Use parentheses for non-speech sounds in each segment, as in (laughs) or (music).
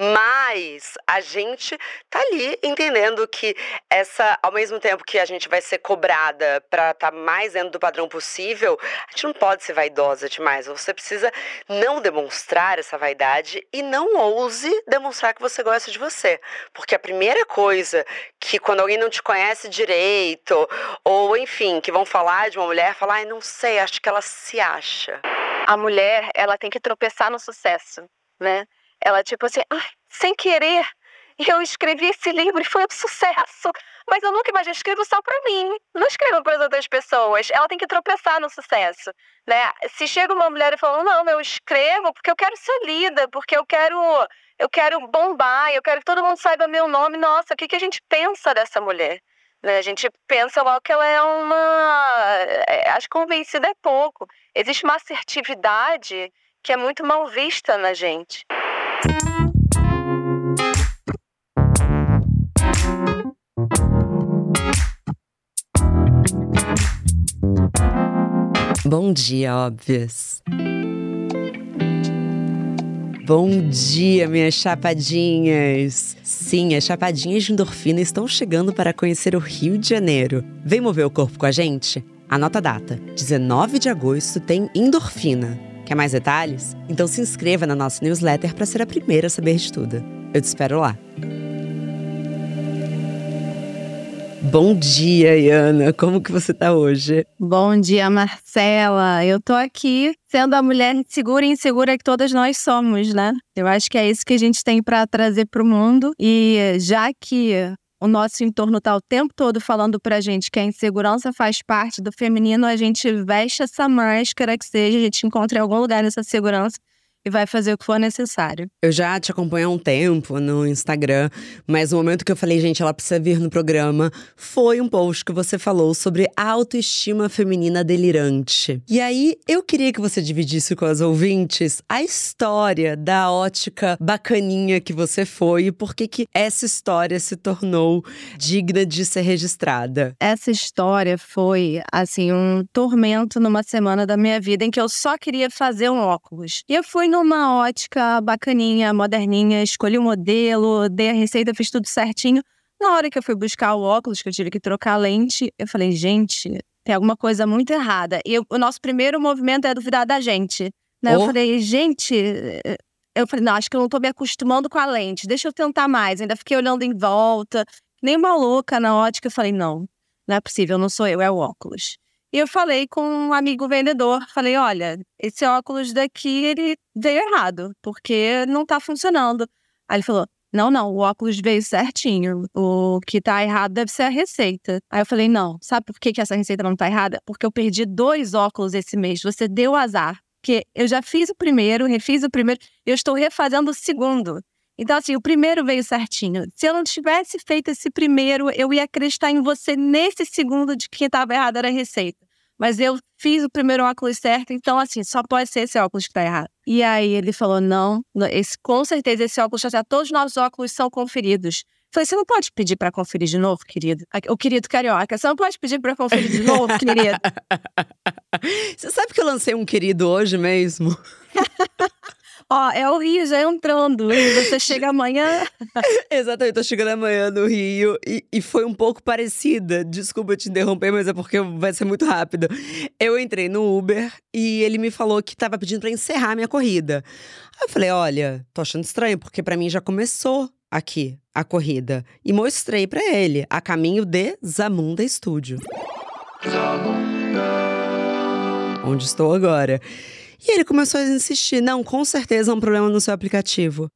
Mas a gente tá ali entendendo que essa, ao mesmo tempo que a gente vai ser cobrada para estar tá mais dentro do padrão possível, a gente não pode ser vaidosa demais. Você precisa não demonstrar essa vaidade e não ouse demonstrar que você gosta de você. Porque a primeira coisa que quando alguém não te conhece direito, ou enfim, que vão falar de uma mulher, falar, ai, não sei, acho que ela se acha. A mulher, ela tem que tropeçar no sucesso, né? Ela, tipo assim, ah, sem querer, eu escrevi esse livro e foi um sucesso. Mas eu nunca mais escrevo só para mim. Não escrevo para as outras pessoas. Ela tem que tropeçar no sucesso, né? Se chega uma mulher e fala: "Não, eu escrevo porque eu quero ser lida, porque eu quero eu quero bombar, eu quero que todo mundo saiba meu nome". Nossa, o que que a gente pensa dessa mulher? Né? A gente pensa logo que ela é uma. É, acho que convencida é pouco. Existe uma assertividade que é muito mal vista na gente. Bom dia, óbvias. Bom dia, minhas chapadinhas! Sim, as chapadinhas de endorfina estão chegando para conhecer o Rio de Janeiro. Vem mover o corpo com a gente? Anota a data: 19 de agosto tem endorfina. Quer mais detalhes? Então se inscreva na nossa newsletter para ser a primeira a saber de tudo. Eu te espero lá. Bom dia, Iana. Como que você tá hoje? Bom dia, Marcela. Eu tô aqui sendo a mulher segura e insegura que todas nós somos, né? Eu acho que é isso que a gente tem para trazer pro mundo. E já que o nosso entorno tá o tempo todo falando pra gente que a insegurança faz parte do feminino, a gente veste essa máscara que seja, a gente encontra em algum lugar essa segurança e vai fazer o que for necessário. Eu já te acompanho há um tempo no Instagram, mas o momento que eu falei, gente, ela precisa vir no programa, foi um post que você falou sobre autoestima feminina delirante. E aí, eu queria que você dividisse com as ouvintes a história da ótica bacaninha que você foi e por que que essa história se tornou digna de ser registrada. Essa história foi, assim, um tormento numa semana da minha vida em que eu só queria fazer um óculos. E eu fui numa ótica bacaninha, moderninha, escolhi o um modelo, dei a receita, fiz tudo certinho. Na hora que eu fui buscar o óculos, que eu tive que trocar a lente, eu falei, gente, tem alguma coisa muito errada. E eu, o nosso primeiro movimento é duvidar da gente. Né? Oh. Eu falei, gente, eu falei, não, acho que eu não tô me acostumando com a lente, deixa eu tentar mais. ainda fiquei olhando em volta, nem uma louca na ótica. Eu falei, não, não é possível, não sou eu, é o óculos. E eu falei com um amigo vendedor, falei, olha, esse óculos daqui, ele veio errado, porque não tá funcionando. Aí ele falou, não, não, o óculos veio certinho. O que tá errado deve ser a receita. Aí eu falei, não, sabe por que, que essa receita não tá errada? Porque eu perdi dois óculos esse mês. Você deu azar. Porque eu já fiz o primeiro, refiz o primeiro, eu estou refazendo o segundo. Então, assim, o primeiro veio certinho. Se eu não tivesse feito esse primeiro, eu ia acreditar em você nesse segundo de que estava errado era a receita. Mas eu fiz o primeiro óculos certo, então, assim, só pode ser esse óculos que está errado. E aí ele falou: não, esse, com certeza esse óculos já todos os nossos óculos são conferidos. Falei, você não pode pedir para conferir de novo, querido? O querido carioca, você não pode pedir para conferir de novo, querido? (laughs) Você sabe que eu lancei um querido hoje mesmo? (laughs) Ó, é o Rio já entrando. E você (laughs) chega amanhã. (laughs) Exatamente, tô chegando amanhã no Rio. E, e, foi um pouco parecida. Desculpa te interromper, mas é porque vai ser muito rápido. Eu entrei no Uber e ele me falou que tava pedindo para encerrar a minha corrida. Aí eu falei: olha, tô achando estranho, porque para mim já começou aqui a corrida. E mostrei para ele a caminho de Zamunda Studio. Onde estou agora. E ele começou a insistir: não, com certeza é um problema no seu aplicativo.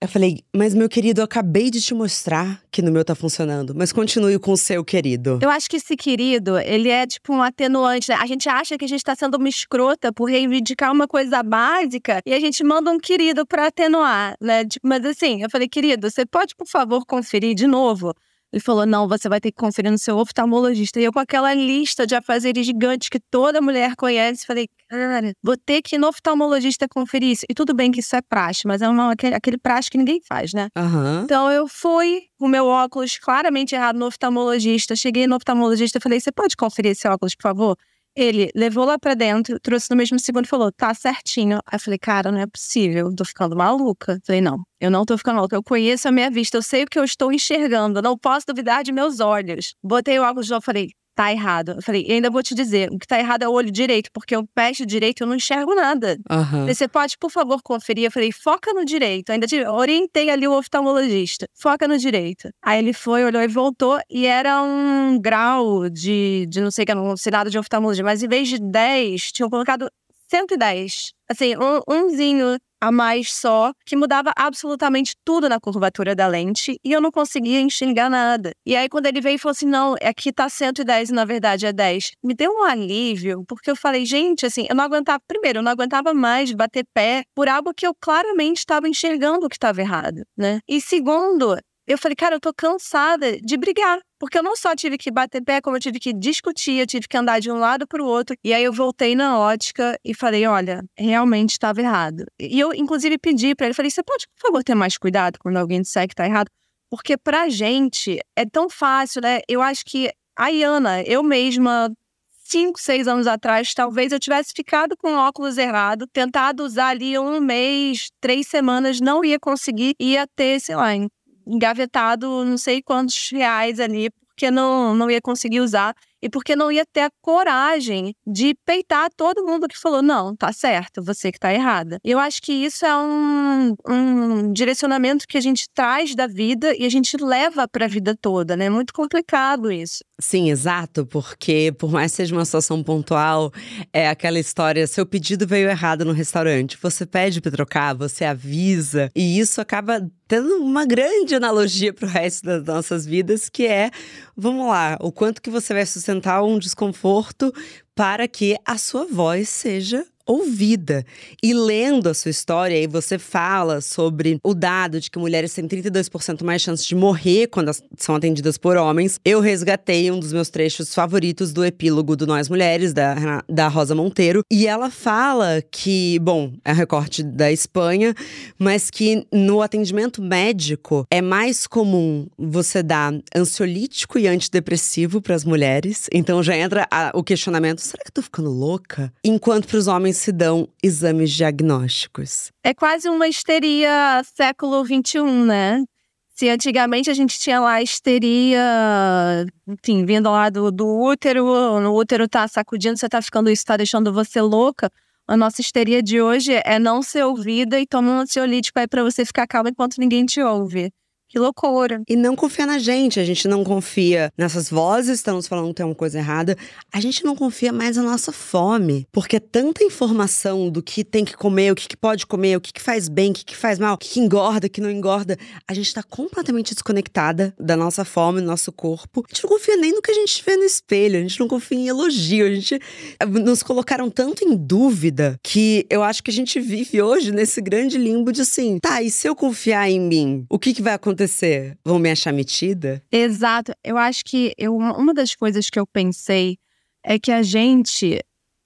Eu falei, mas meu querido, eu acabei de te mostrar que no meu tá funcionando, mas continue com o seu querido. Eu acho que esse querido, ele é tipo um atenuante. Né? A gente acha que a gente tá sendo uma escrota por reivindicar uma coisa básica e a gente manda um querido para atenuar, né? Tipo, mas assim, eu falei, querido, você pode, por favor, conferir de novo? Ele falou: não, você vai ter que conferir no seu oftalmologista. E eu, com aquela lista de afazeres gigantes que toda mulher conhece, falei: cara, vou ter que ir no oftalmologista conferir isso. E tudo bem que isso é praxe, mas é uma, aquele, aquele praxe que ninguém faz, né? Uhum. Então eu fui com o meu óculos claramente errado no oftalmologista. Cheguei no oftalmologista e falei: você pode conferir esse óculos, por favor? Ele levou lá pra dentro, trouxe no mesmo segundo e falou: tá certinho. Aí eu falei, cara, não é possível, eu tô ficando maluca. Falei, não, eu não tô ficando maluca. Eu conheço a minha vista, eu sei o que eu estou enxergando, eu não posso duvidar de meus olhos. Botei o óculos de e falei, tá errado. Eu falei, e ainda vou te dizer, o que tá errado é o olho direito, porque o peixe direito eu não enxergo nada. Uhum. Você pode, por favor, conferir? Eu falei, foca no direito. Ainda te orientei ali o oftalmologista. Foca no direito. Aí ele foi, olhou e voltou, e era um grau de, de não sei que, não sei nada de oftalmologia, mas em vez de 10, tinham colocado 110. Assim, um, umzinho a mais só, que mudava absolutamente tudo na curvatura da lente e eu não conseguia enxergar nada. E aí, quando ele veio e falou assim: não, aqui tá 110 e na verdade é 10, me deu um alívio, porque eu falei, gente, assim, eu não aguentava. Primeiro, eu não aguentava mais bater pé por algo que eu claramente estava enxergando que estava errado, né? E segundo, eu falei, cara, eu tô cansada de brigar. Porque eu não só tive que bater pé, como eu tive que discutir, eu tive que andar de um lado para o outro. E aí eu voltei na ótica e falei: olha, realmente estava errado. E eu, inclusive, pedi para ele: falei, você pode, por favor, ter mais cuidado quando alguém disser que está errado? Porque pra gente é tão fácil, né? Eu acho que a Iana, eu mesma, cinco, seis anos atrás, talvez eu tivesse ficado com óculos errado, tentado usar ali um mês, três semanas, não ia conseguir, ia ter, sei lá, engavetado não sei quantos reais ali, porque não, não ia conseguir usar e porque não ia ter a coragem de peitar todo mundo que falou: não, tá certo, você que tá errada. Eu acho que isso é um, um direcionamento que a gente traz da vida e a gente leva para a vida toda, né? É muito complicado isso. Sim, exato, porque por mais que seja uma situação pontual, é aquela história: seu pedido veio errado no restaurante, você pede para trocar, você avisa, e isso acaba tendo uma grande analogia para o resto das nossas vidas, que é, vamos lá, o quanto que você vai sustentar um desconforto para que a sua voz seja ouvida. E lendo a sua história, aí você fala sobre o dado de que mulheres têm 32% mais chance de morrer quando são atendidas por homens. Eu resgatei um dos meus trechos favoritos do epílogo do Nós Mulheres, da, da Rosa Monteiro. E ela fala que, bom, é recorte da Espanha, mas que no atendimento médico é mais comum você dar ansiolítico e antidepressivo para as mulheres. Então já entra a, o questionamento: será que eu tô ficando louca? Enquanto para os homens se dão exames diagnósticos. É quase uma histeria século XXI, né? Se antigamente a gente tinha lá histeria, enfim, vindo lá do, do útero, o útero tá sacudindo, você tá ficando isso, tá deixando você louca. A nossa histeria de hoje é não ser ouvida e tomar um ansiolítico aí pra você ficar calma enquanto ninguém te ouve. Que loucura. E não confia na gente. A gente não confia nessas vozes, estamos falando que tem uma coisa errada. A gente não confia mais na nossa fome. Porque é tanta informação do que tem que comer, o que, que pode comer, o que, que faz bem, o que, que faz mal, o que, que engorda, o que não engorda. A gente tá completamente desconectada da nossa fome, do nosso corpo. A gente não confia nem no que a gente vê no espelho. A gente não confia em elogio. A gente eh, nos colocaram tanto em dúvida que eu acho que a gente vive hoje nesse grande limbo de assim, tá, e se eu confiar em mim, o que, que vai acontecer? Acontecer? Vão me achar metida? Exato. Eu acho que eu, uma das coisas que eu pensei é que a gente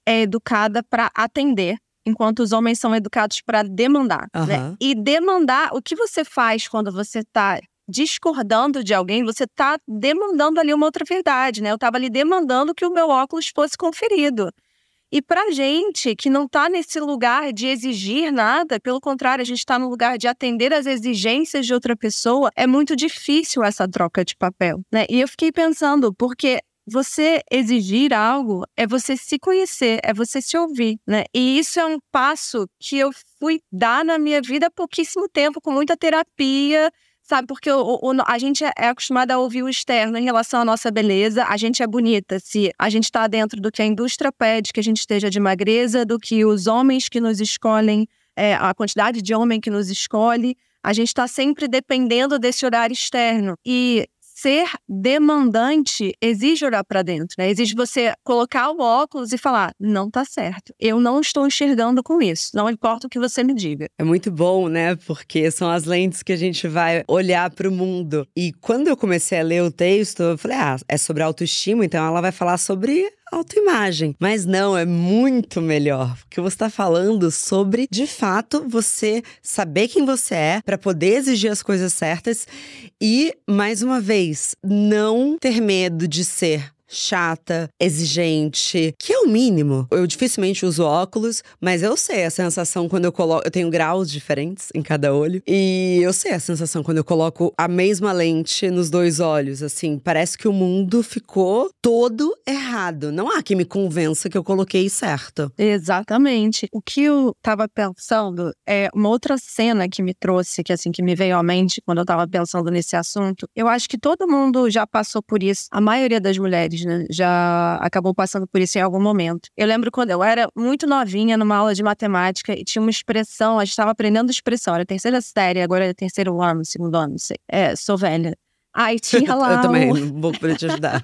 é educada para atender, enquanto os homens são educados para demandar. Uhum. Né? E demandar, o que você faz quando você está discordando de alguém, você está demandando ali uma outra verdade, né? Eu estava ali demandando que o meu óculos fosse conferido. E para gente que não está nesse lugar de exigir nada, pelo contrário, a gente está no lugar de atender às exigências de outra pessoa, é muito difícil essa troca de papel, né? E eu fiquei pensando, porque você exigir algo é você se conhecer, é você se ouvir, né? E isso é um passo que eu fui dar na minha vida há pouquíssimo tempo, com muita terapia, sabe? Porque o, o, a gente é acostumada a ouvir o externo em relação à nossa beleza. A gente é bonita se a gente está dentro do que a indústria pede que a gente esteja de magreza, do que os homens que nos escolhem, é, a quantidade de homem que nos escolhe. A gente está sempre dependendo desse olhar externo. E ser demandante exige olhar para dentro, né? Exige você colocar o óculos e falar: não tá certo. Eu não estou enxergando com isso. Não importa o que você me diga. É muito bom, né? Porque são as lentes que a gente vai olhar para o mundo. E quando eu comecei a ler o texto, eu falei: ah, é sobre autoestima, então ela vai falar sobre autoimagem. Mas não, é muito melhor, porque você está falando sobre, de fato, você saber quem você é para poder exigir as coisas certas e, mais uma vez, não ter medo de ser chata, exigente, que é o mínimo. Eu dificilmente uso óculos, mas eu sei a sensação quando eu coloco. Eu tenho graus diferentes em cada olho. E eu sei a sensação quando eu coloco a mesma lente nos dois olhos. Assim, parece que o mundo ficou todo errado. Não há quem me convença que eu coloquei certo. Exatamente. O que eu tava pensando é uma outra cena que me trouxe, que assim, que me veio à mente quando eu tava pensando nesse assunto. Eu acho que todo mundo já passou por isso. A maioria das mulheres, né, já acabou passando por isso em algum momento. Eu lembro quando eu era muito novinha numa aula de matemática e tinha uma expressão, a gente estava aprendendo expressão, era terceira série, agora é terceiro ano, segundo ano, não sei. É, sou velha. Aí tinha lá. eu também, um... vou poder te ajudar.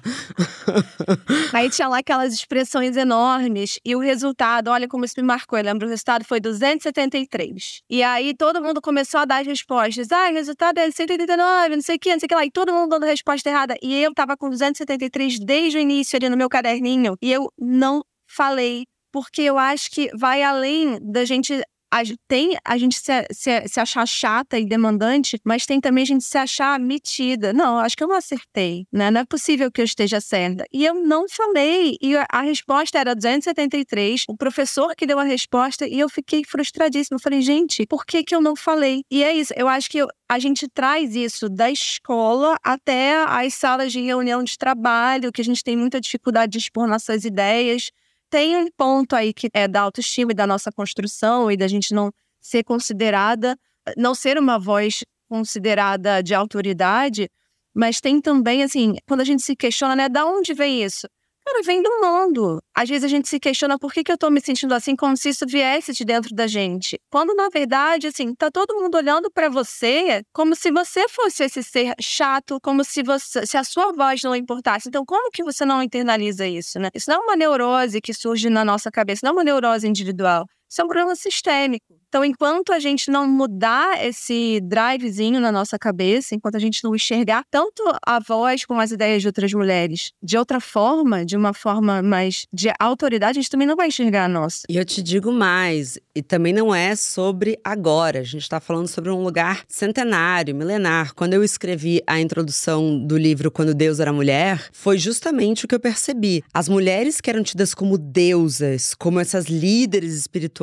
(laughs) Aí tinha lá aquelas expressões enormes e o resultado, olha como isso me marcou. Eu lembro, o resultado foi 273. E aí todo mundo começou a dar as respostas. Ah, o resultado é 189, não sei o que, não sei o que lá. E todo mundo dando resposta errada. E eu tava com 273 desde o início ali no meu caderninho. E eu não falei porque eu acho que vai além da gente a, tem a gente se, se, se, achar chata e demandante, mas tem também a gente se achar metida. Não, acho que eu não acertei, né? Não é possível que eu esteja certa. E eu não falei. E a resposta era 273. O professor que deu a resposta e eu fiquei frustradíssima. Eu falei, gente, por que, que eu não falei? E é isso. Eu acho que eu, a gente traz isso da escola até as salas de reunião de trabalho, que a gente tem muita dificuldade de expor nossas ideias tem um ponto aí que é da autoestima e da nossa construção e da gente não ser considerada, não ser uma voz considerada de autoridade, mas tem também, assim, quando a gente se questiona, né, da onde vem isso? Cara, vem do mundo. Às vezes a gente se questiona por que, que eu tô me sentindo assim, como se isso viesse de dentro da gente. Quando, na verdade, assim, tá todo mundo olhando para você como se você fosse esse ser chato, como se você, se a sua voz não importasse. Então, como que você não internaliza isso, né? Isso não é uma neurose que surge na nossa cabeça, não é uma neurose individual. Isso é um problema sistêmico. Então, enquanto a gente não mudar esse drivezinho na nossa cabeça, enquanto a gente não enxergar tanto a voz com as ideias de outras mulheres de outra forma, de uma forma mais de autoridade, a gente também não vai enxergar a nossa. E eu te digo mais, e também não é sobre agora, a gente está falando sobre um lugar centenário, milenar. Quando eu escrevi a introdução do livro Quando Deus Era Mulher, foi justamente o que eu percebi. As mulheres que eram tidas como deusas, como essas líderes espirituais,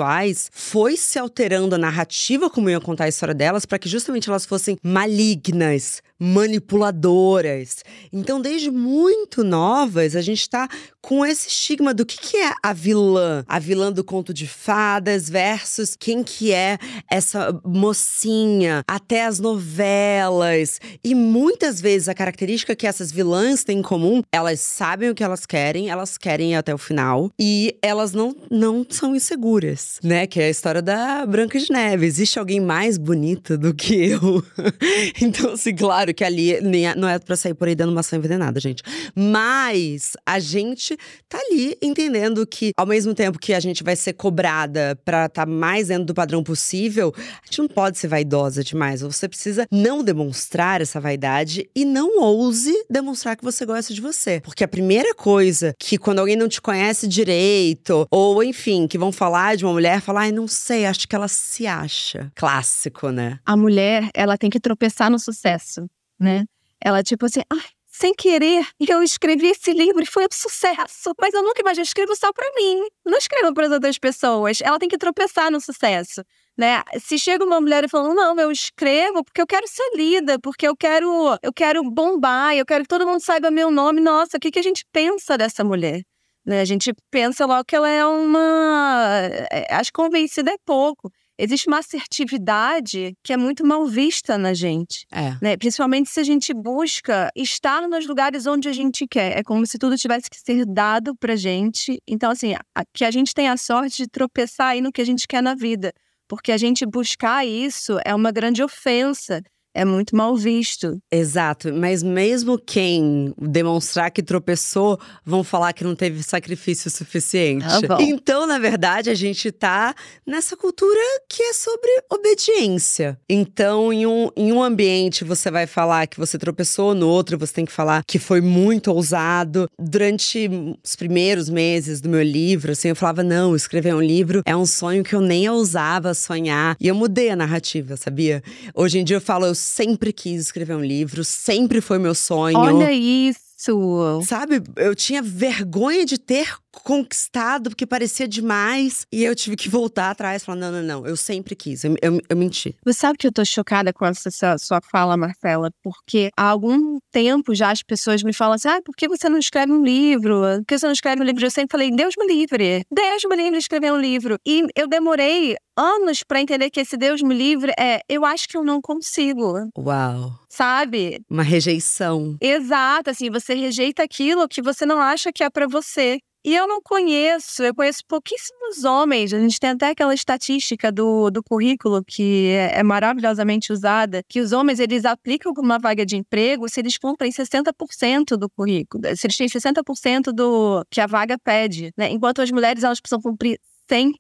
foi se alterando a narrativa como iam contar a história delas para que justamente elas fossem malignas, manipuladoras. Então, desde muito novas, a gente está com esse estigma do que, que é a vilã. A vilã do conto de fadas versus quem que é essa mocinha, até as novelas. E muitas vezes a característica que essas vilãs têm em comum, elas sabem o que elas querem, elas querem ir até o final e elas não, não são inseguras, né? Que é a história da Branca de Neve. Existe alguém mais bonita do que eu? (laughs) então, assim, claro Claro que ali não é pra sair por aí dando maçã envenenada, gente. Mas a gente tá ali entendendo que, ao mesmo tempo que a gente vai ser cobrada pra estar tá mais dentro do padrão possível, a gente não pode ser vaidosa demais. Você precisa não demonstrar essa vaidade e não ouse demonstrar que você gosta de você. Porque a primeira coisa que quando alguém não te conhece direito, ou enfim, que vão falar de uma mulher, falar, ai, não sei, acho que ela se acha. Clássico, né? A mulher, ela tem que tropeçar no sucesso né? Ela, tipo assim, ai, sem querer, eu escrevi esse livro e foi um sucesso. Mas eu nunca mais escrevo só para mim. Não escrevo para as outras pessoas. Ela tem que tropeçar no sucesso. Né? Se chega uma mulher e fala, não, eu escrevo porque eu quero ser lida, porque eu quero, eu quero bombar, eu quero que todo mundo saiba meu nome. Nossa, o que, que a gente pensa dessa mulher? Né? A gente pensa logo que ela é uma. É, acho convencida é pouco existe uma assertividade que é muito mal vista na gente. É. Né? Principalmente se a gente busca estar nos lugares onde a gente quer. É como se tudo tivesse que ser dado pra gente. Então, assim, a, que a gente tenha a sorte de tropeçar aí no que a gente quer na vida. Porque a gente buscar isso é uma grande ofensa é muito mal visto. Exato, mas mesmo quem demonstrar que tropeçou, vão falar que não teve sacrifício suficiente. Tá então, na verdade, a gente tá nessa cultura que é sobre obediência. Então, em um, em um ambiente, você vai falar que você tropeçou, no outro, você tem que falar que foi muito ousado. Durante os primeiros meses do meu livro, assim, eu falava: não, escrever um livro é um sonho que eu nem ousava sonhar. E eu mudei a narrativa, sabia? Hoje em dia eu falo, eu sempre quis escrever um livro, sempre foi meu sonho. Olha isso! isso? Sabe? Eu tinha vergonha de ter conquistado, porque parecia demais. E eu tive que voltar atrás e falar: não, não, não, eu sempre quis, eu, eu, eu menti. Você sabe que eu tô chocada com essa sua fala, Marcela, porque há algum tempo já as pessoas me falam assim: ah, por que você não escreve um livro? Por que você não escreve um livro? Eu sempre falei: Deus me livre, Deus me livre escrever um livro. E eu demorei anos para entender que esse Deus me livre é eu acho que eu não consigo. Uau. Sabe? Uma rejeição. Exato, assim, você rejeita aquilo que você não acha que é para você. E eu não conheço, eu conheço pouquíssimos homens. A gente tem até aquela estatística do, do currículo que é, é maravilhosamente usada, que os homens eles aplicam uma vaga de emprego se eles cumprem 60% do currículo, se eles têm 60% do que a vaga pede, né? Enquanto as mulheres elas precisam cumprir 100%.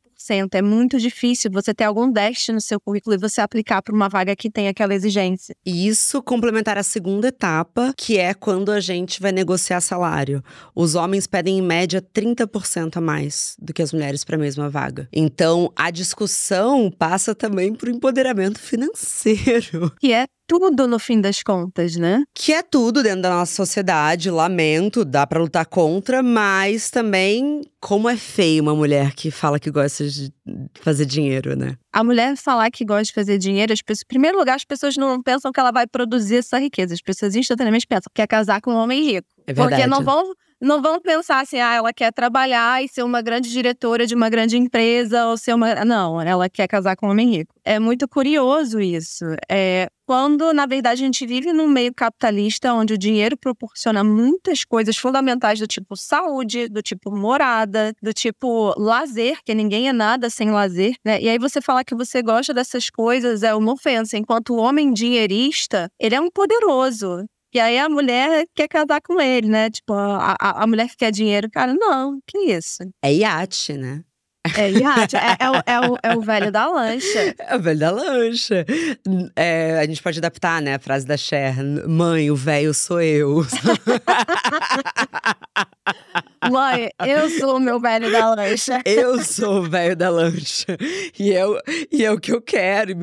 É muito difícil você ter algum déficit no seu currículo e você aplicar para uma vaga que tem aquela exigência. E isso complementar a segunda etapa, que é quando a gente vai negociar salário. Os homens pedem em média 30% a mais do que as mulheres para a mesma vaga. Então, a discussão passa também por empoderamento financeiro. (laughs) Que é tudo no fim das contas, né? Que é tudo dentro da nossa sociedade, lamento, dá para lutar contra, mas também como é feio uma mulher que fala que gosta de fazer dinheiro, né? A mulher falar que gosta de fazer dinheiro, as pessoas, em primeiro lugar, as pessoas não pensam que ela vai produzir essa riqueza, as pessoas instantaneamente pensam que quer casar com um homem rico. É verdade. Porque não vão não vão pensar assim, ah, ela quer trabalhar e ser uma grande diretora de uma grande empresa ou ser uma. Não, ela quer casar com um homem rico. É muito curioso isso. É, quando, na verdade, a gente vive num meio capitalista onde o dinheiro proporciona muitas coisas fundamentais do tipo saúde, do tipo morada, do tipo lazer, que ninguém é nada sem lazer, né? E aí você falar que você gosta dessas coisas é uma ofensa, enquanto o homem dinheirista, ele é um poderoso. E aí a mulher quer casar com ele, né? Tipo, a, a, a mulher que quer dinheiro, cara, não, que isso? É iate, né? É iate, é, é, o, é, o, é o velho da lancha. (laughs) É o velho da lancha. É, a gente pode adaptar, né, a frase da Cher. Mãe, o velho sou eu. (laughs) Mãe, eu sou o meu velho da lancha. (laughs) Eu sou o velho da lancha. E, eu, e é o que eu quero.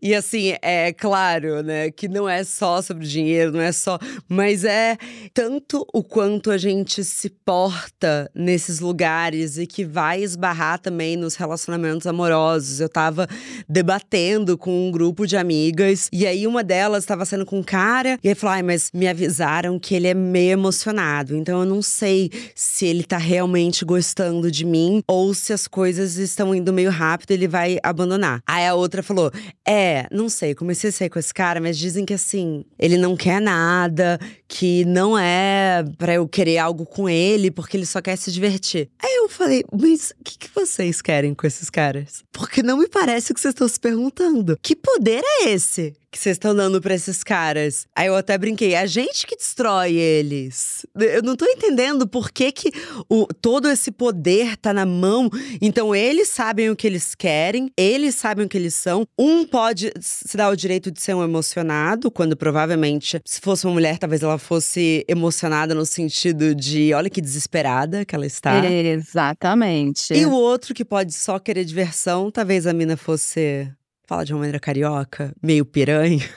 E assim, é claro, né, que não é só sobre dinheiro, não é só. Mas é tanto o quanto a gente se porta nesses lugares e que vai esbarrar também nos relacionamentos amorosos. Eu tava debatendo com um grupo de amigas, e aí uma delas estava sendo com um cara, e aí falou: ai, mas me avisaram que ele é meio emocionado, então eu não sei se ele tá realmente gostando de mim ou se as coisas estão indo meio rápido ele vai abandonar. Aí a outra falou: É, não sei, comecei a sair com esse cara, mas dizem que assim, ele não quer nada, que não é para eu querer algo com ele, porque ele só quer se divertir. Aí eu falei: Mas o que, que vocês querem com esses caras? Porque não me parece o que vocês estão se perguntando. Que poder é esse? que vocês estão dando pra esses caras. Aí eu até brinquei, a gente que destrói eles. Eu não tô entendendo por que, que o, todo esse poder tá na mão. Então eles sabem o que eles querem, eles sabem o que eles são. Um pode se dar o direito de ser um emocionado, quando provavelmente, se fosse uma mulher, talvez ela fosse emocionada no sentido de olha que desesperada que ela está. Exatamente. E o outro que pode só querer diversão, talvez a mina fosse Fala de uma maneira carioca, meio piranha. (laughs)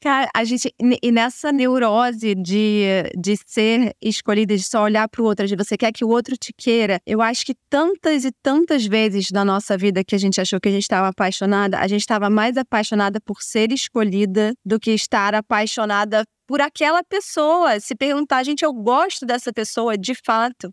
Cara, a gente. E nessa neurose de, de ser escolhida, de só olhar para o outro, de você quer que o outro te queira, eu acho que tantas e tantas vezes na nossa vida que a gente achou que a gente estava apaixonada, a gente estava mais apaixonada por ser escolhida do que estar apaixonada por aquela pessoa. Se perguntar, gente, eu gosto dessa pessoa de fato.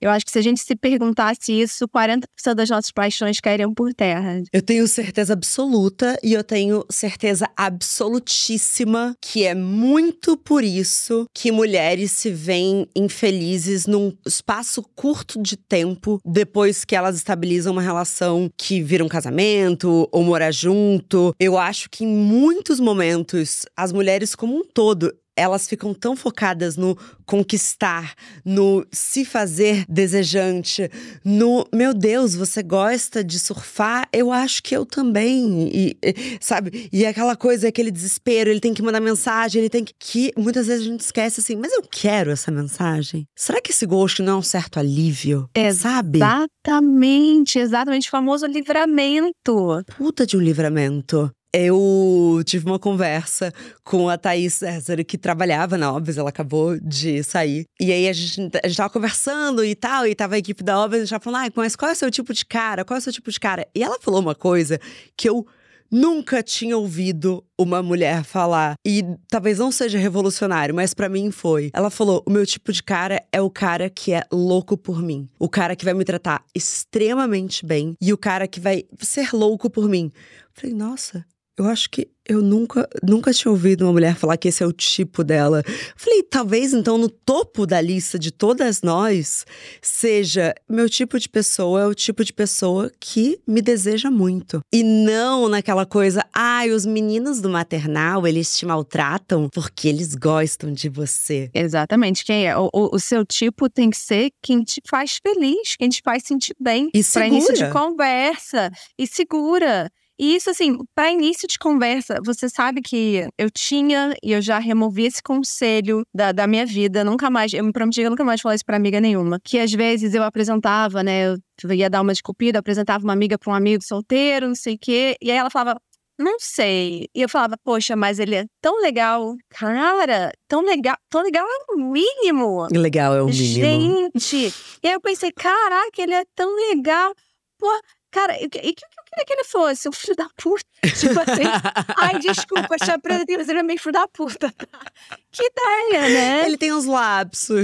Eu acho que se a gente se perguntasse isso, 40% das nossas paixões cairiam por terra. Eu tenho certeza absoluta e eu tenho certeza absolutíssima que é muito por isso que mulheres se veem infelizes num espaço curto de tempo depois que elas estabilizam uma relação que vira um casamento ou morar junto. Eu acho que em muitos momentos as mulheres como um todo elas ficam tão focadas no conquistar, no se fazer desejante, no meu Deus, você gosta de surfar? Eu acho que eu também. E, sabe? E aquela coisa, aquele desespero, ele tem que mandar mensagem, ele tem que. que muitas vezes a gente esquece assim, mas eu quero essa mensagem. Será que esse gosto não é um certo alívio? É, sabe? Exatamente, exatamente. O famoso livramento. Puta de um livramento. Eu tive uma conversa com a Thaís César, que trabalhava na Obras, ela acabou de sair. E aí a gente, a gente tava conversando e tal, e tava a equipe da Obras, e já falando, ah, mas qual é o seu tipo de cara? Qual é o seu tipo de cara? E ela falou uma coisa que eu nunca tinha ouvido uma mulher falar. E talvez não seja revolucionário, mas para mim foi. Ela falou: o meu tipo de cara é o cara que é louco por mim. O cara que vai me tratar extremamente bem e o cara que vai ser louco por mim. Eu falei, nossa, eu acho que eu nunca, nunca tinha ouvido uma mulher falar que esse é o tipo dela. Falei, talvez então no topo da lista de todas nós seja meu tipo de pessoa é o tipo de pessoa que me deseja muito. E não naquela coisa, ai, ah, os meninos do maternal, eles te maltratam porque eles gostam de você. Exatamente. Quem é? O, o, o seu tipo tem que ser quem te faz feliz, quem te faz sentir bem. E segura. Pra início de conversa. E segura. E isso, assim, para início de conversa, você sabe que eu tinha e eu já removi esse conselho da, da minha vida. Nunca mais, eu me prometi que eu nunca mais falar isso pra amiga nenhuma. Que às vezes eu apresentava, né? Eu ia dar uma desculpida, apresentava uma amiga pra um amigo solteiro, não sei o quê. E aí ela falava, não sei. E eu falava, poxa, mas ele é tão legal. Cara, tão legal. Tão legal é o mínimo. Legal é o mínimo. Gente. E aí eu pensei, caraca, ele é tão legal. Pô, cara, o que, que, queria que ele fosse um filho da puta. Tipo assim, ai, desculpa, de Deus, ele é meio filho da puta. Que ideia, né? Ele tem uns lapsos.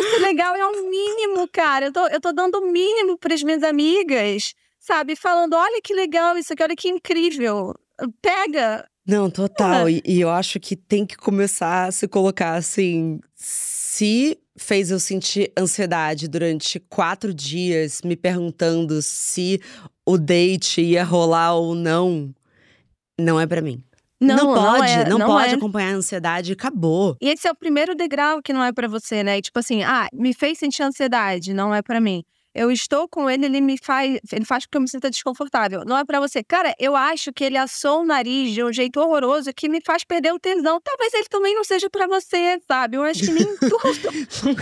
Isso legal é o mínimo, cara. Eu tô, eu tô dando o mínimo para as minhas amigas, sabe? Falando, olha que legal isso aqui, olha que incrível. Pega. Não, total. E, e eu acho que tem que começar a se colocar assim. Se fez eu sentir ansiedade durante quatro dias, me perguntando se o date ia rolar ou não, não é para mim. Não, não pode, não, é, não, não pode é. acompanhar a ansiedade, acabou. E esse é o primeiro degrau que não é para você, né? tipo assim, ah, me fez sentir ansiedade, não é para mim eu estou com ele, ele me faz, ele faz com que eu me sinta desconfortável. Não é para você. Cara, eu acho que ele assou o nariz de um jeito horroroso que me faz perder o tesão. Talvez ele também não seja para você, sabe? Eu acho que nem (laughs) tudo.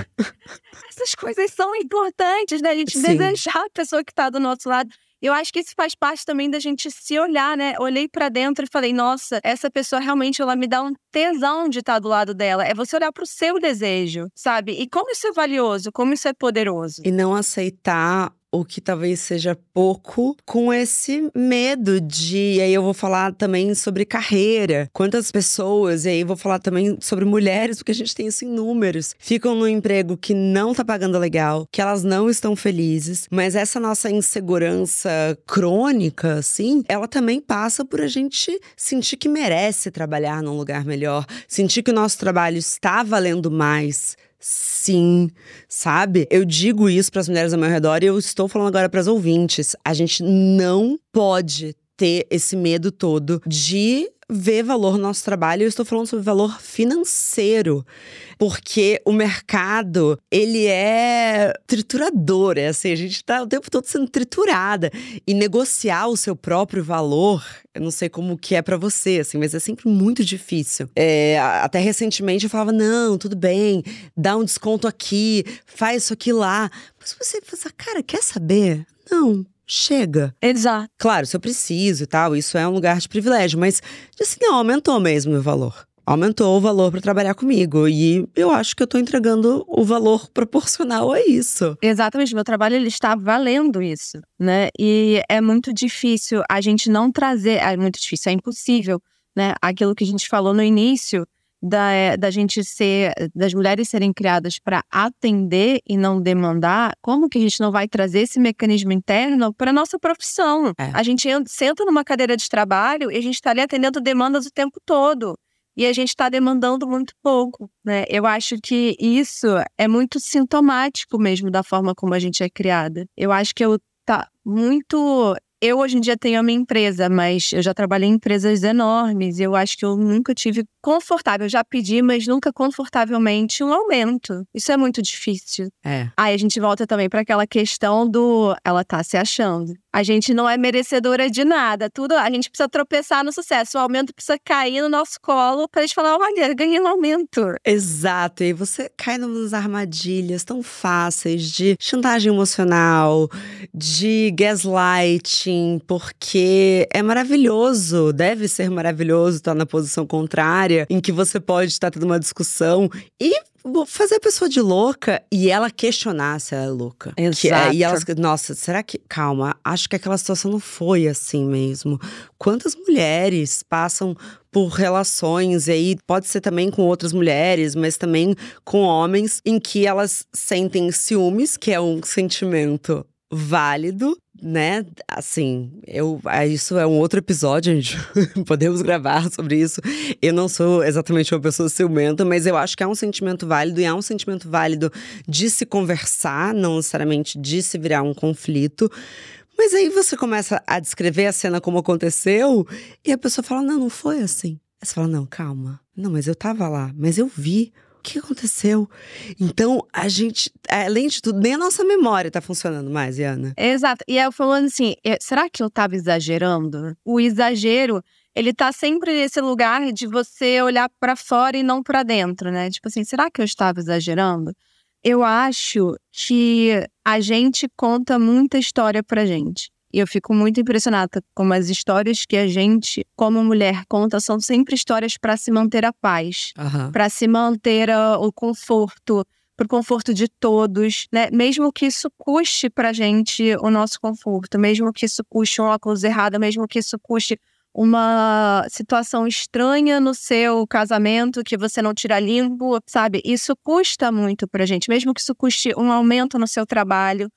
Essas coisas são importantes, né? A gente Sim. desejar a pessoa que tá do nosso lado. Eu acho que isso faz parte também da gente se olhar, né? Olhei para dentro e falei, nossa, essa pessoa realmente ela me dá um tesão de estar do lado dela. É você olhar para o seu desejo, sabe? E como isso é valioso, como isso é poderoso. E não aceitar o que talvez seja pouco, com esse medo de. E aí eu vou falar também sobre carreira. Quantas pessoas, e aí vou falar também sobre mulheres, porque a gente tem isso em números, ficam no emprego que não tá pagando legal, que elas não estão felizes, mas essa nossa insegurança crônica, assim, ela também passa por a gente sentir que merece trabalhar num lugar melhor, sentir que o nosso trabalho está valendo mais Sim, sabe? Eu digo isso para as mulheres ao meu redor e eu estou falando agora para as ouvintes. A gente não pode ter esse medo todo de ver valor no nosso trabalho. Eu estou falando sobre valor financeiro, porque o mercado, ele é triturador, é assim, a gente está o tempo todo sendo triturada e negociar o seu próprio valor, eu não sei como que é para você, assim, mas é sempre muito difícil. É, até recentemente eu falava, não, tudo bem, dá um desconto aqui, faz isso aqui lá. Mas você pensa, cara, quer saber? Não, chega. Exato. Claro, se eu preciso e tal, isso é um lugar de privilégio, mas assim, não, aumentou mesmo o valor. Aumentou o valor para trabalhar comigo e eu acho que eu tô entregando o valor (laughs) proporcional a isso. Exatamente, meu trabalho ele está valendo isso, né? E é muito difícil a gente não trazer, é muito difícil, é impossível, né? Aquilo que a gente falou no início, da, eh, da gente ser, das mulheres serem criadas para atender e não demandar, como que a gente não vai trazer esse mecanismo interno para nossa profissão? É. A gente senta numa cadeira de trabalho e a gente está ali atendendo demandas o tempo todo. E a gente está demandando muito pouco, né? Eu acho que isso é muito sintomático mesmo da forma como a gente é criada. Eu acho que eu tá muito eu hoje em dia tenho a minha empresa, mas eu já trabalhei em empresas enormes eu acho que eu nunca tive confortável. Eu já pedi, mas nunca confortavelmente um aumento. Isso é muito difícil. É. Aí a gente volta também para aquela questão do ela tá se achando. A gente não é merecedora de nada. Tudo a gente precisa tropeçar no sucesso. O aumento precisa cair no nosso colo pra gente falar: olha, ganhei um aumento. Exato. E você cai nas armadilhas tão fáceis de chantagem emocional, de gaslighting, porque é maravilhoso, deve ser maravilhoso estar na posição contrária, em que você pode estar tendo uma discussão e fazer a pessoa de louca e ela questionar se ela é louca. Exato. Que, é, e elas, nossa, será que. Calma, acho que aquela situação não foi assim mesmo. Quantas mulheres passam por relações, e aí pode ser também com outras mulheres, mas também com homens, em que elas sentem ciúmes, que é um sentimento válido, né? Assim, eu ah, isso é um outro episódio, gente. (laughs) Podemos gravar sobre isso. Eu não sou exatamente uma pessoa ciumenta, mas eu acho que é um sentimento válido e é um sentimento válido de se conversar, não necessariamente de se virar um conflito. Mas aí você começa a descrever a cena como aconteceu e a pessoa fala: "Não, não foi assim". Aí você fala: "Não, calma. Não, mas eu tava lá, mas eu vi que aconteceu? Então, a gente, além de tudo, nem a nossa memória tá funcionando mais, Iana. Exato. E eu falando assim, será que eu tava exagerando? O exagero, ele tá sempre nesse lugar de você olhar para fora e não para dentro, né? Tipo assim, será que eu estava exagerando? Eu acho que a gente conta muita história pra gente. E eu fico muito impressionada como as histórias que a gente, como mulher, conta são sempre histórias para se manter a paz, uhum. para se manter uh, o conforto, para o conforto de todos, né? Mesmo que isso custe para gente o nosso conforto, mesmo que isso custe um óculos errado, mesmo que isso custe uma situação estranha no seu casamento que você não tira limpo, sabe? Isso custa muito pra gente, mesmo que isso custe um aumento no seu trabalho,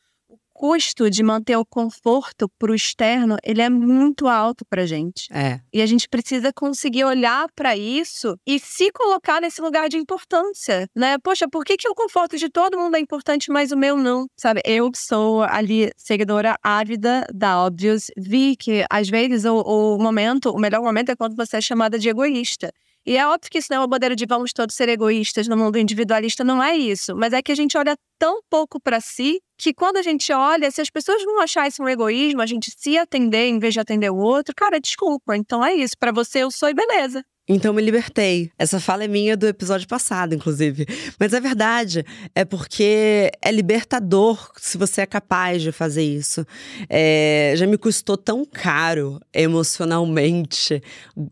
custo de manter o conforto para o externo, ele é muito alto para gente. É. E a gente precisa conseguir olhar para isso e se colocar nesse lugar de importância, né? Poxa, por que, que o conforto de todo mundo é importante, mas o meu não? Sabe, eu sou ali seguidora ávida da Obvious, vi que às vezes o, o momento, o melhor momento é quando você é chamada de egoísta. E é óbvio que isso não é uma bandeira de vamos todos ser egoístas no mundo individualista, não é isso. Mas é que a gente olha tão pouco para si que quando a gente olha, se as pessoas vão achar isso um egoísmo, a gente se atender em vez de atender o outro, cara, desculpa. Então é isso. Para você eu sou e beleza. Então me libertei. Essa fala é minha do episódio passado, inclusive. Mas é verdade. É porque é libertador se você é capaz de fazer isso. É, já me custou tão caro emocionalmente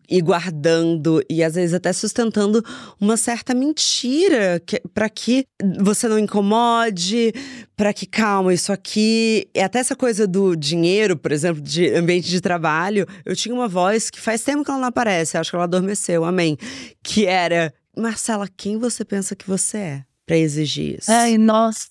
e guardando e às vezes até sustentando uma certa mentira para que você não incomode, para que calma, isso aqui. E até essa coisa do dinheiro, por exemplo, de ambiente de trabalho. Eu tinha uma voz que faz tempo que ela não aparece, acho que ela adormeceu, amém. Que era: Marcela, quem você pensa que você é para exigir isso? Ai, nossa.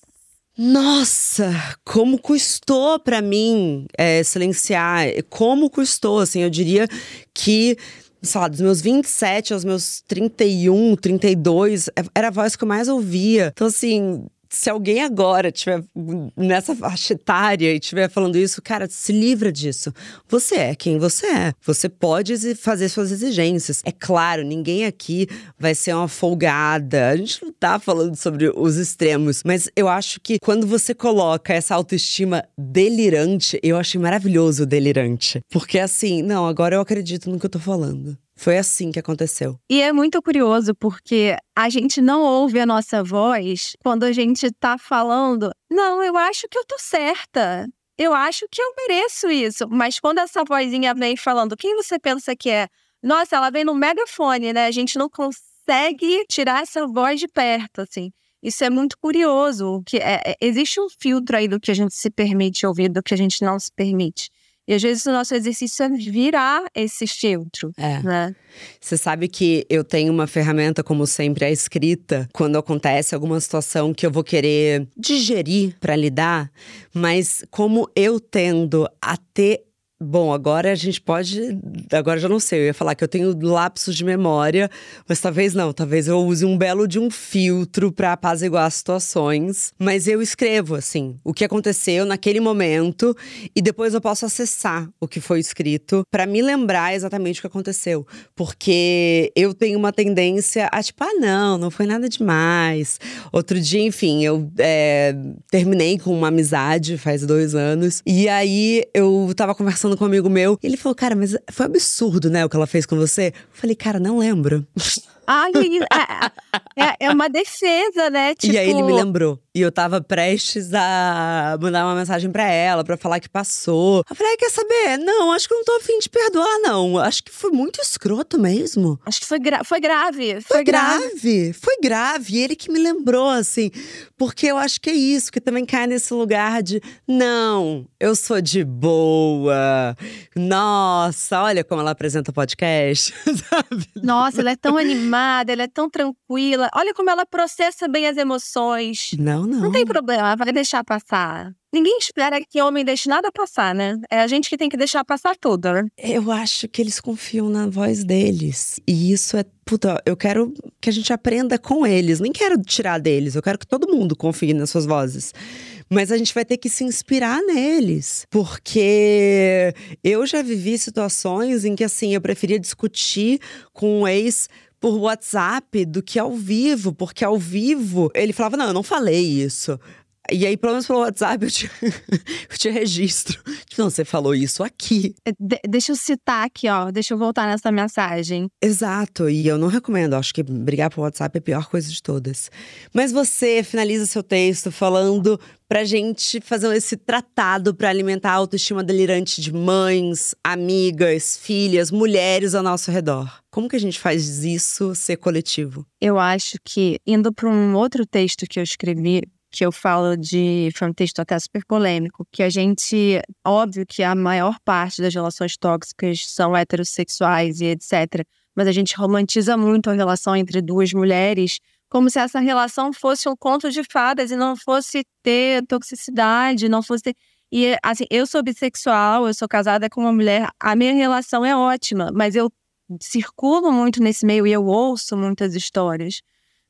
Nossa, como custou para mim é, silenciar, como custou, assim, eu diria que sei lá, dos meus 27 aos meus 31, 32, era a voz que eu mais ouvia. Então, assim, se alguém agora tiver nessa faixa etária e estiver falando isso, cara, se livra disso. Você é quem você é. Você pode fazer suas exigências. É claro, ninguém aqui vai ser uma folgada. A gente não tá falando sobre os extremos, mas eu acho que quando você coloca essa autoestima delirante, eu achei maravilhoso o delirante. Porque assim, não, agora eu acredito no que eu tô falando. Foi assim que aconteceu. E é muito curioso porque a gente não ouve a nossa voz quando a gente tá falando, não, eu acho que eu tô certa. Eu acho que eu mereço isso. Mas quando essa vozinha vem falando, quem você pensa que é? Nossa, ela vem no megafone, né? A gente não consegue tirar essa voz de perto, assim. Isso é muito curioso. Que é, é, existe um filtro aí do que a gente se permite ouvir, do que a gente não se permite. E às vezes o nosso exercício é virar esse filtro. É. Né? Você sabe que eu tenho uma ferramenta, como sempre, a escrita, quando acontece alguma situação que eu vou querer digerir para lidar, mas como eu tendo a ter Bom, agora a gente pode. Agora já não sei, eu ia falar que eu tenho lapsos de memória, mas talvez não. Talvez eu use um belo de um filtro para apaziguar as situações. Mas eu escrevo, assim, o que aconteceu naquele momento e depois eu posso acessar o que foi escrito para me lembrar exatamente o que aconteceu. Porque eu tenho uma tendência a, tipo, ah, não, não foi nada demais. Outro dia, enfim, eu é, terminei com uma amizade faz dois anos e aí eu tava conversando conversando com um amigo meu. Ele falou, cara, mas foi absurdo, né, o que ela fez com você. Eu falei, cara, não lembro. Ai, é, é, é, uma defesa, né? Tipo... E aí ele me tipo lembrou. E eu tava prestes a mandar uma mensagem para ela, para falar que passou. Eu falei, quer saber? Não, acho que eu não tô afim de perdoar, não. Acho que foi muito escroto mesmo. Acho que foi, gra foi grave. Foi, foi grave. grave. Foi grave. E ele que me lembrou, assim. Porque eu acho que é isso, que também cai nesse lugar de não, eu sou de boa. Nossa, olha como ela apresenta o podcast. (laughs) Sabe? Nossa, ela é tão animada, ela é tão tranquila. Olha como ela processa bem as emoções. Não, não. Não tem problema, vai deixar passar. Ninguém espera que homem deixe nada passar, né? É a gente que tem que deixar passar tudo, né? Eu acho que eles confiam na voz deles. E isso é. Puta, eu quero que a gente aprenda com eles. Nem quero tirar deles. Eu quero que todo mundo confie nas suas vozes. Mas a gente vai ter que se inspirar neles. Porque eu já vivi situações em que, assim, eu preferia discutir com um ex por WhatsApp do que ao vivo, porque ao vivo ele falava: Não, eu não falei isso. E aí, pelo menos pelo WhatsApp, eu tinha, (laughs) eu tinha registro. Tipo, não, você falou isso aqui. É, de deixa eu citar aqui, ó. Deixa eu voltar nessa mensagem. Exato. E eu não recomendo. Acho que brigar por WhatsApp é a pior coisa de todas. Mas você finaliza seu texto falando pra gente fazer esse tratado para alimentar a autoestima delirante de mães, amigas, filhas, mulheres ao nosso redor. Como que a gente faz isso ser coletivo? Eu acho que, indo para um outro texto que eu escrevi, que eu falo de. Foi um texto até super polêmico, que a gente. Óbvio que a maior parte das relações tóxicas são heterossexuais e etc. Mas a gente romantiza muito a relação entre duas mulheres, como se essa relação fosse um conto de fadas e não fosse ter toxicidade, não fosse ter. E assim, eu sou bissexual, eu sou casada com uma mulher, a minha relação é ótima, mas eu circulo muito nesse meio e eu ouço muitas histórias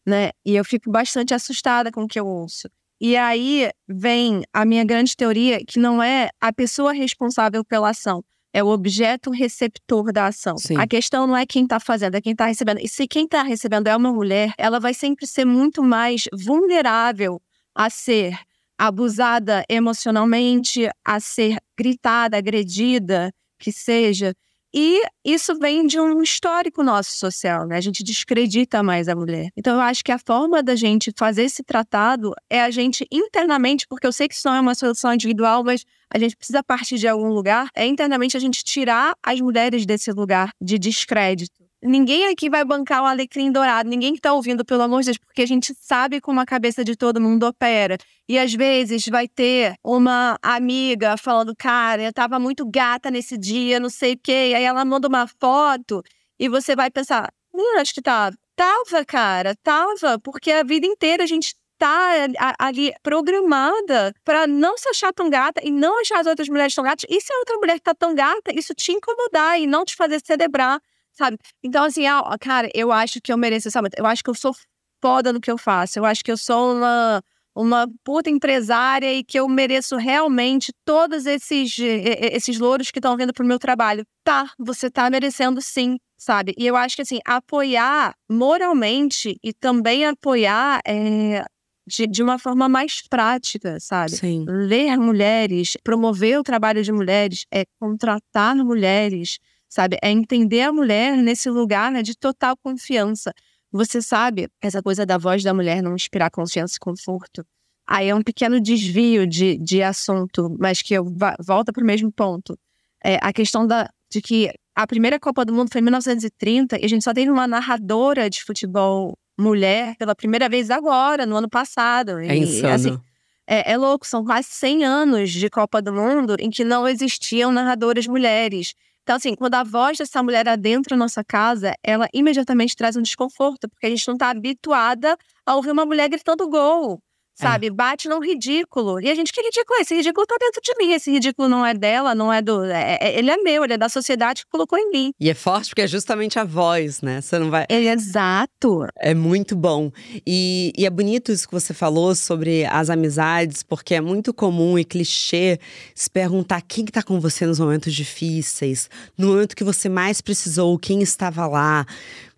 né? E eu fico bastante assustada com o que eu ouço. E aí vem a minha grande teoria, que não é a pessoa responsável pela ação, é o objeto receptor da ação. Sim. A questão não é quem está fazendo, é quem está recebendo. E se quem está recebendo é uma mulher, ela vai sempre ser muito mais vulnerável a ser abusada emocionalmente, a ser gritada, agredida, que seja. E isso vem de um histórico nosso social, né? A gente descredita mais a mulher. Então eu acho que a forma da gente fazer esse tratado é a gente internamente, porque eu sei que isso não é uma solução individual, mas a gente precisa partir de algum lugar, é internamente a gente tirar as mulheres desse lugar de descrédito. Ninguém aqui vai bancar o alecrim dourado, ninguém que tá ouvindo, pelo amor de Deus, porque a gente sabe como a cabeça de todo mundo opera. E às vezes vai ter uma amiga falando, cara, eu tava muito gata nesse dia, não sei o quê. E aí ela manda uma foto e você vai pensar, hum, acho que tava. Tava, cara, tava, porque a vida inteira a gente tá ali programada para não se achar tão gata e não achar as outras mulheres tão gatas. E se a outra mulher tá tão gata, isso te incomodar e não te fazer celebrar sabe? Então, assim, ah, cara, eu acho que eu mereço essa Eu acho que eu sou foda no que eu faço. Eu acho que eu sou uma, uma puta empresária e que eu mereço realmente todos esses, esses louros que estão vindo pro meu trabalho. Tá, você tá merecendo sim, sabe? E eu acho que, assim, apoiar moralmente e também apoiar é, de, de, uma forma mais prática, sabe? Sim. Ler mulheres, promover o trabalho de mulheres, é contratar mulheres, sabe? É entender a mulher nesse lugar né, de total confiança. Você sabe, essa coisa da voz da mulher não inspirar confiança e conforto. Aí é um pequeno desvio de, de assunto, mas que eu volta para o mesmo ponto. É a questão da, de que a primeira Copa do Mundo foi em 1930 e a gente só teve uma narradora de futebol mulher pela primeira vez agora, no ano passado. É insano. assim, é, é, louco, são quase 100 anos de Copa do Mundo em que não existiam narradoras mulheres. Então, assim, quando a voz dessa mulher adentra a nossa casa, ela imediatamente traz um desconforto, porque a gente não está habituada a ouvir uma mulher gritando gol, sabe? É. Bate num ridículo. E a gente, que ridículo é? Esse ridículo tá dentro de mim. Esse ridículo não é dela, não é do. É, é, ele é meu, ele é da sociedade que colocou em mim. E é forte porque é justamente a voz, né? Você não vai. É exato. É muito bom. E, e é bonito isso que você falou sobre as amizades, porque é muito comum e clichê se perguntar quem que tá com você nos momentos difíceis, no momento que você mais precisou, quem estava lá.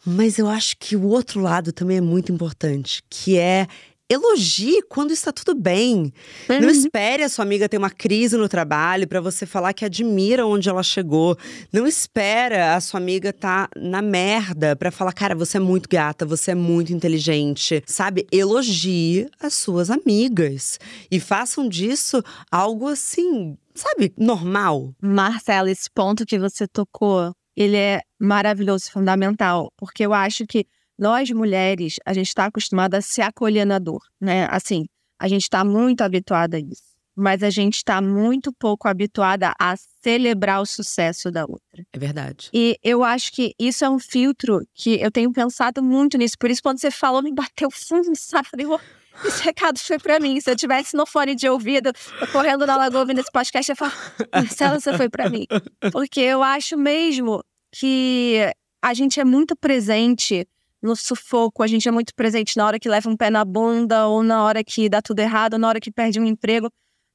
Mas eu acho que o outro lado também é muito importante, que é elogie quando está tudo bem. Uhum. Não espere a sua amiga ter uma crise no trabalho para você falar que admira onde ela chegou. Não espera a sua amiga estar tá na merda para falar, cara, você é muito gata, você é muito inteligente. Sabe? Elogie as suas amigas e façam disso algo assim, sabe, normal. Marcela, esse ponto que você tocou, ele é maravilhoso, fundamental, porque eu acho que nós mulheres, a gente está acostumada a se acolher na dor, né? Assim, a gente está muito habituada a isso. Mas a gente está muito pouco habituada a celebrar o sucesso da outra. É verdade. E eu acho que isso é um filtro que eu tenho pensado muito nisso. Por isso, quando você falou, me bateu fundo, (laughs) sabe? Eu, esse recado foi para mim. Se eu tivesse no fone de ouvido, correndo na lagoa ouvindo esse podcast, eu ia falar, Marcela, você foi para mim. Porque eu acho mesmo que a gente é muito presente no sufoco, a gente é muito presente na hora que leva um pé na bunda, ou na hora que dá tudo errado, na hora que perde um emprego.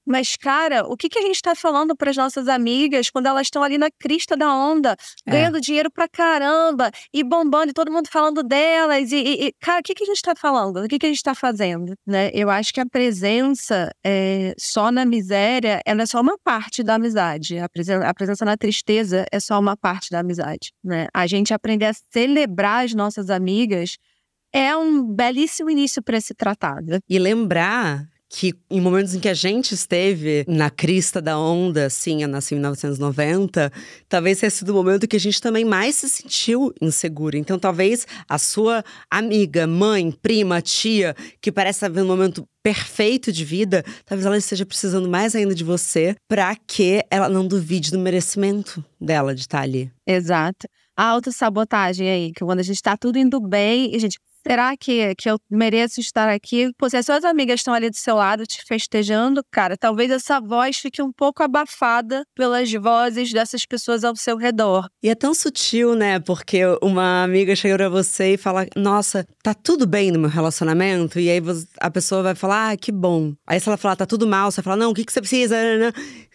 Mas, cara, o que, que a gente está falando para as nossas amigas quando elas estão ali na crista da onda, é. ganhando dinheiro pra caramba e bombando, e todo mundo falando delas? E, e, e cara, o que, que a gente está falando? O que, que a gente está fazendo? Né? Eu acho que a presença é, só na miséria ela é só uma parte da amizade. A, presen a presença na tristeza é só uma parte da amizade. Né? A gente aprender a celebrar as nossas amigas é um belíssimo início para esse tratado. E lembrar que em momentos em que a gente esteve na crista da onda, assim, eu nasci em 1990, talvez tenha sido o momento que a gente também mais se sentiu insegura. Então, talvez a sua amiga, mãe, prima, tia, que parece haver um momento perfeito de vida, talvez ela esteja precisando mais ainda de você para que ela não duvide do merecimento dela de estar ali. Exato. A autossabotagem aí, que quando a gente tá tudo indo bem, a gente Será que, que eu mereço estar aqui? Pô, se as suas amigas estão ali do seu lado te festejando, cara, talvez essa voz fique um pouco abafada pelas vozes dessas pessoas ao seu redor. E é tão sutil, né? Porque uma amiga chega pra você e fala: Nossa, tá tudo bem no meu relacionamento? E aí a pessoa vai falar: Ah, que bom. Aí se ela falar, tá tudo mal, você fala: Não, o que, que você precisa?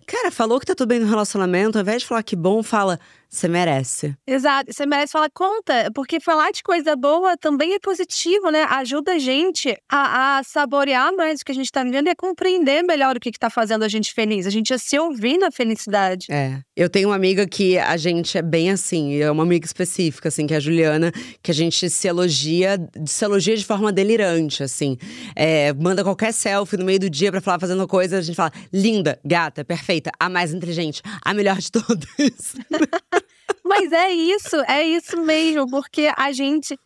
Cara, falou que tá tudo bem no relacionamento, ao invés de falar que bom, fala você merece. Exato, você merece falar conta, porque falar de coisa boa também é positivo, né? Ajuda a gente a, a saborear mais o que a gente tá vivendo e a compreender melhor o que, que tá fazendo a gente feliz. A gente a se ouvir na felicidade. É. Eu tenho uma amiga que a gente é bem assim, é uma amiga específica, assim, que é a Juliana, que a gente se elogia, se elogia de forma delirante, assim. É, manda qualquer selfie no meio do dia pra falar fazendo coisa, a gente fala, linda, gata, perfeita, a mais inteligente, a melhor de todas. (laughs) Mas é isso, é isso mesmo, porque a gente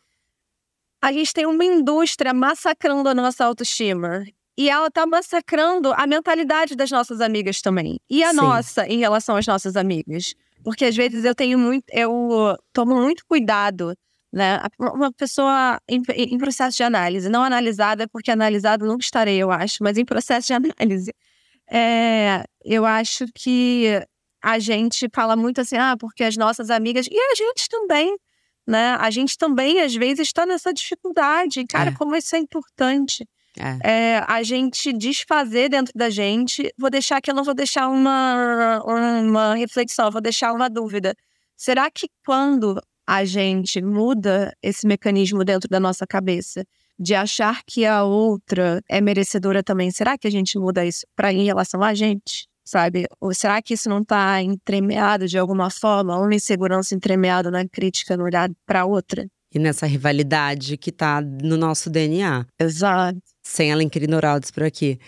a gente tem uma indústria massacrando a nossa autoestima. E ela tá massacrando a mentalidade das nossas amigas também. E a Sim. nossa em relação às nossas amigas. Porque às vezes eu tenho muito. Eu tomo muito cuidado, né? Uma pessoa em, em processo de análise, não analisada, porque analisada nunca estarei, eu acho, mas em processo de (laughs) análise. É, eu acho que a gente fala muito assim, ah, porque as nossas amigas. E a gente também, né? A gente também, às vezes, está nessa dificuldade. Cara, é. como isso é importante. É. É, a gente desfazer dentro da gente. Vou deixar aqui, eu não vou deixar uma, uma reflexão, vou deixar uma dúvida. Será que quando a gente muda esse mecanismo dentro da nossa cabeça de achar que a outra é merecedora também, será que a gente muda isso para em relação a gente? Sabe? Ou será que isso não está entremeado de alguma forma, uma insegurança entremeada na crítica, no olhar para outra? E nessa rivalidade que está no nosso DNA. Exato. Sem ela Noraldes por aqui.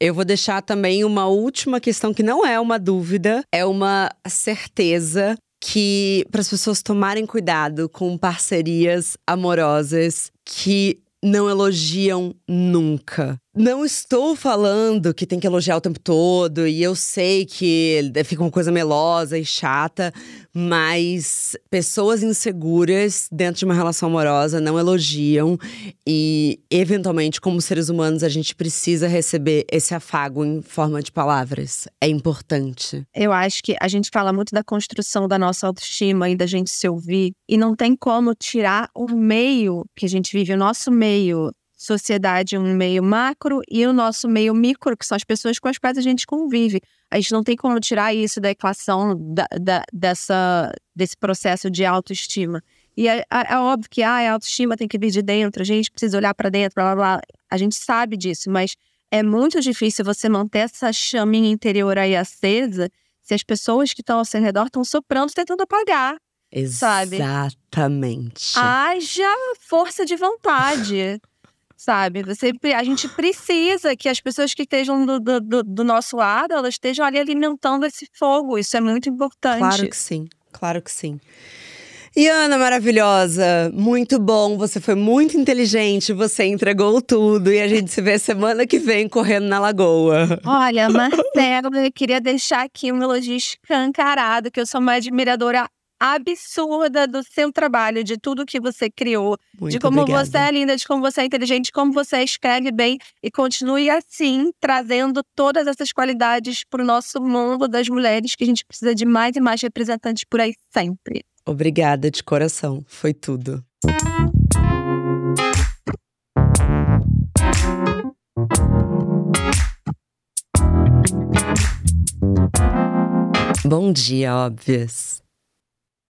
Eu vou deixar também uma última questão que não é uma dúvida, é uma certeza que para as pessoas tomarem cuidado com parcerias amorosas que não elogiam nunca não estou falando que tem que elogiar o tempo todo, e eu sei que fica uma coisa melosa e chata, mas pessoas inseguras dentro de uma relação amorosa não elogiam, e eventualmente, como seres humanos, a gente precisa receber esse afago em forma de palavras. É importante. Eu acho que a gente fala muito da construção da nossa autoestima e da gente se ouvir, e não tem como tirar o meio que a gente vive, o nosso meio sociedade um meio macro e o nosso meio micro, que são as pessoas com as quais a gente convive. A gente não tem como tirar isso da equação da, da, dessa, desse processo de autoestima. E é, é, é, óbvio que ah, a autoestima tem que vir de dentro, a gente precisa olhar para dentro, blá, blá, blá. A gente sabe disso, mas é muito difícil você manter essa chaminha interior aí acesa se as pessoas que estão ao seu redor estão soprando, tentando apagar. Exatamente. Sabe? Haja força de vontade sabe? Você, a gente precisa que as pessoas que estejam do, do, do, nosso lado, elas estejam ali alimentando esse fogo. Isso é muito importante. Claro que sim, claro que sim. E Ana maravilhosa, muito bom, você foi muito inteligente, você entregou tudo e a gente se vê semana que vem correndo na lagoa. Olha, (laughs) Marcelo, eu queria deixar aqui um elogio escancarado, que eu sou uma admiradora absurda do seu trabalho, de tudo que você criou, Muito de como você é linda, de como você é inteligente, de como você escreve bem e continue assim, trazendo todas essas qualidades para o nosso mundo das mulheres, que a gente precisa de mais e mais representantes por aí sempre. Obrigada de coração, foi tudo. Bom dia, óbvias.